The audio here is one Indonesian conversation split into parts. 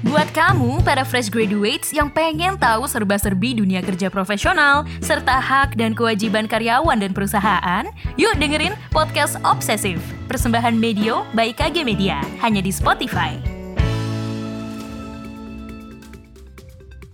Buat kamu, para fresh graduates yang pengen tahu serba-serbi dunia kerja profesional, serta hak dan kewajiban karyawan dan perusahaan, yuk dengerin Podcast Obsesif, persembahan Medio by KG Media, hanya di Spotify.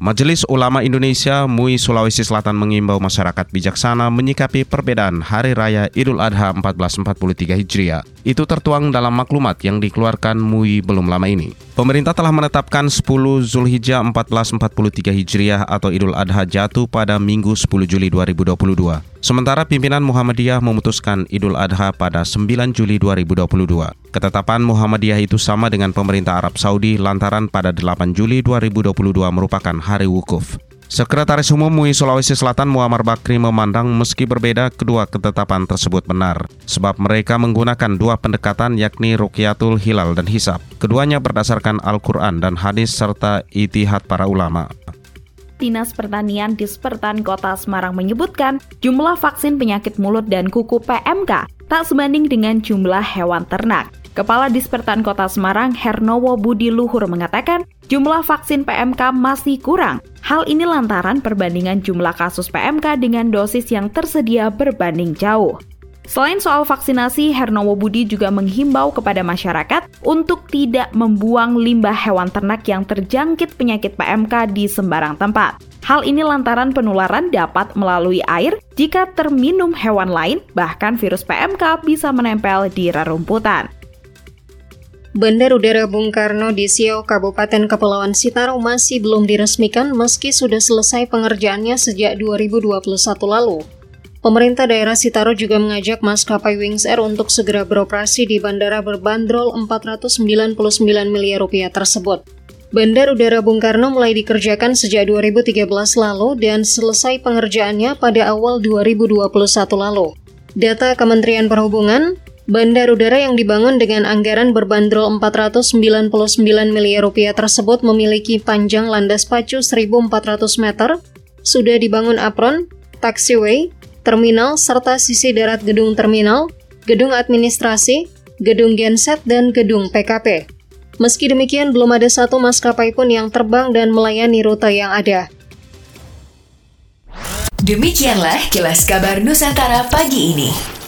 Majelis Ulama Indonesia MUI Sulawesi Selatan mengimbau masyarakat bijaksana menyikapi perbedaan Hari Raya Idul Adha 1443 Hijriah. Itu tertuang dalam maklumat yang dikeluarkan MUI belum lama ini. Pemerintah telah menetapkan 10 Zulhijjah 1443 Hijriah atau Idul Adha jatuh pada Minggu 10 Juli 2022. Sementara pimpinan Muhammadiyah memutuskan Idul Adha pada 9 Juli 2022. Ketetapan Muhammadiyah itu sama dengan pemerintah Arab Saudi lantaran pada 8 Juli 2022 merupakan hari wukuf. Sekretaris Umum MUI Sulawesi Selatan Muammar Bakri memandang meski berbeda kedua ketetapan tersebut benar sebab mereka menggunakan dua pendekatan yakni Rukyatul Hilal dan Hisab. Keduanya berdasarkan Al-Quran dan hadis serta itihad para ulama. Dinas Pertanian Dispertan Kota Semarang menyebutkan jumlah vaksin penyakit mulut dan kuku PMK tak sebanding dengan jumlah hewan ternak. Kepala Dispertan Kota Semarang Hernowo Budi Luhur mengatakan jumlah vaksin PMK masih kurang. Hal ini lantaran perbandingan jumlah kasus PMK dengan dosis yang tersedia berbanding jauh. Selain soal vaksinasi, Hernowo Budi juga menghimbau kepada masyarakat untuk tidak membuang limbah hewan ternak yang terjangkit penyakit PMK di sembarang tempat. Hal ini lantaran penularan dapat melalui air jika terminum hewan lain, bahkan virus PMK bisa menempel di rerumputan. Bandar Udara Bung Karno di Siau, Kabupaten Kepulauan Sitaro masih belum diresmikan meski sudah selesai pengerjaannya sejak 2021 lalu. Pemerintah daerah Sitaro juga mengajak maskapai Wings Air untuk segera beroperasi di bandara berbandrol 499 miliar rupiah tersebut. Bandar Udara Bung Karno mulai dikerjakan sejak 2013 lalu dan selesai pengerjaannya pada awal 2021 lalu. Data Kementerian Perhubungan, bandar udara yang dibangun dengan anggaran berbandrol 499 miliar rupiah tersebut memiliki panjang landas pacu 1.400 meter, sudah dibangun apron, taxiway, terminal, serta sisi darat gedung terminal, gedung administrasi, gedung genset, dan gedung PKP. Meski demikian, belum ada satu maskapai pun yang terbang dan melayani rute yang ada. Demikianlah kilas kabar Nusantara pagi ini.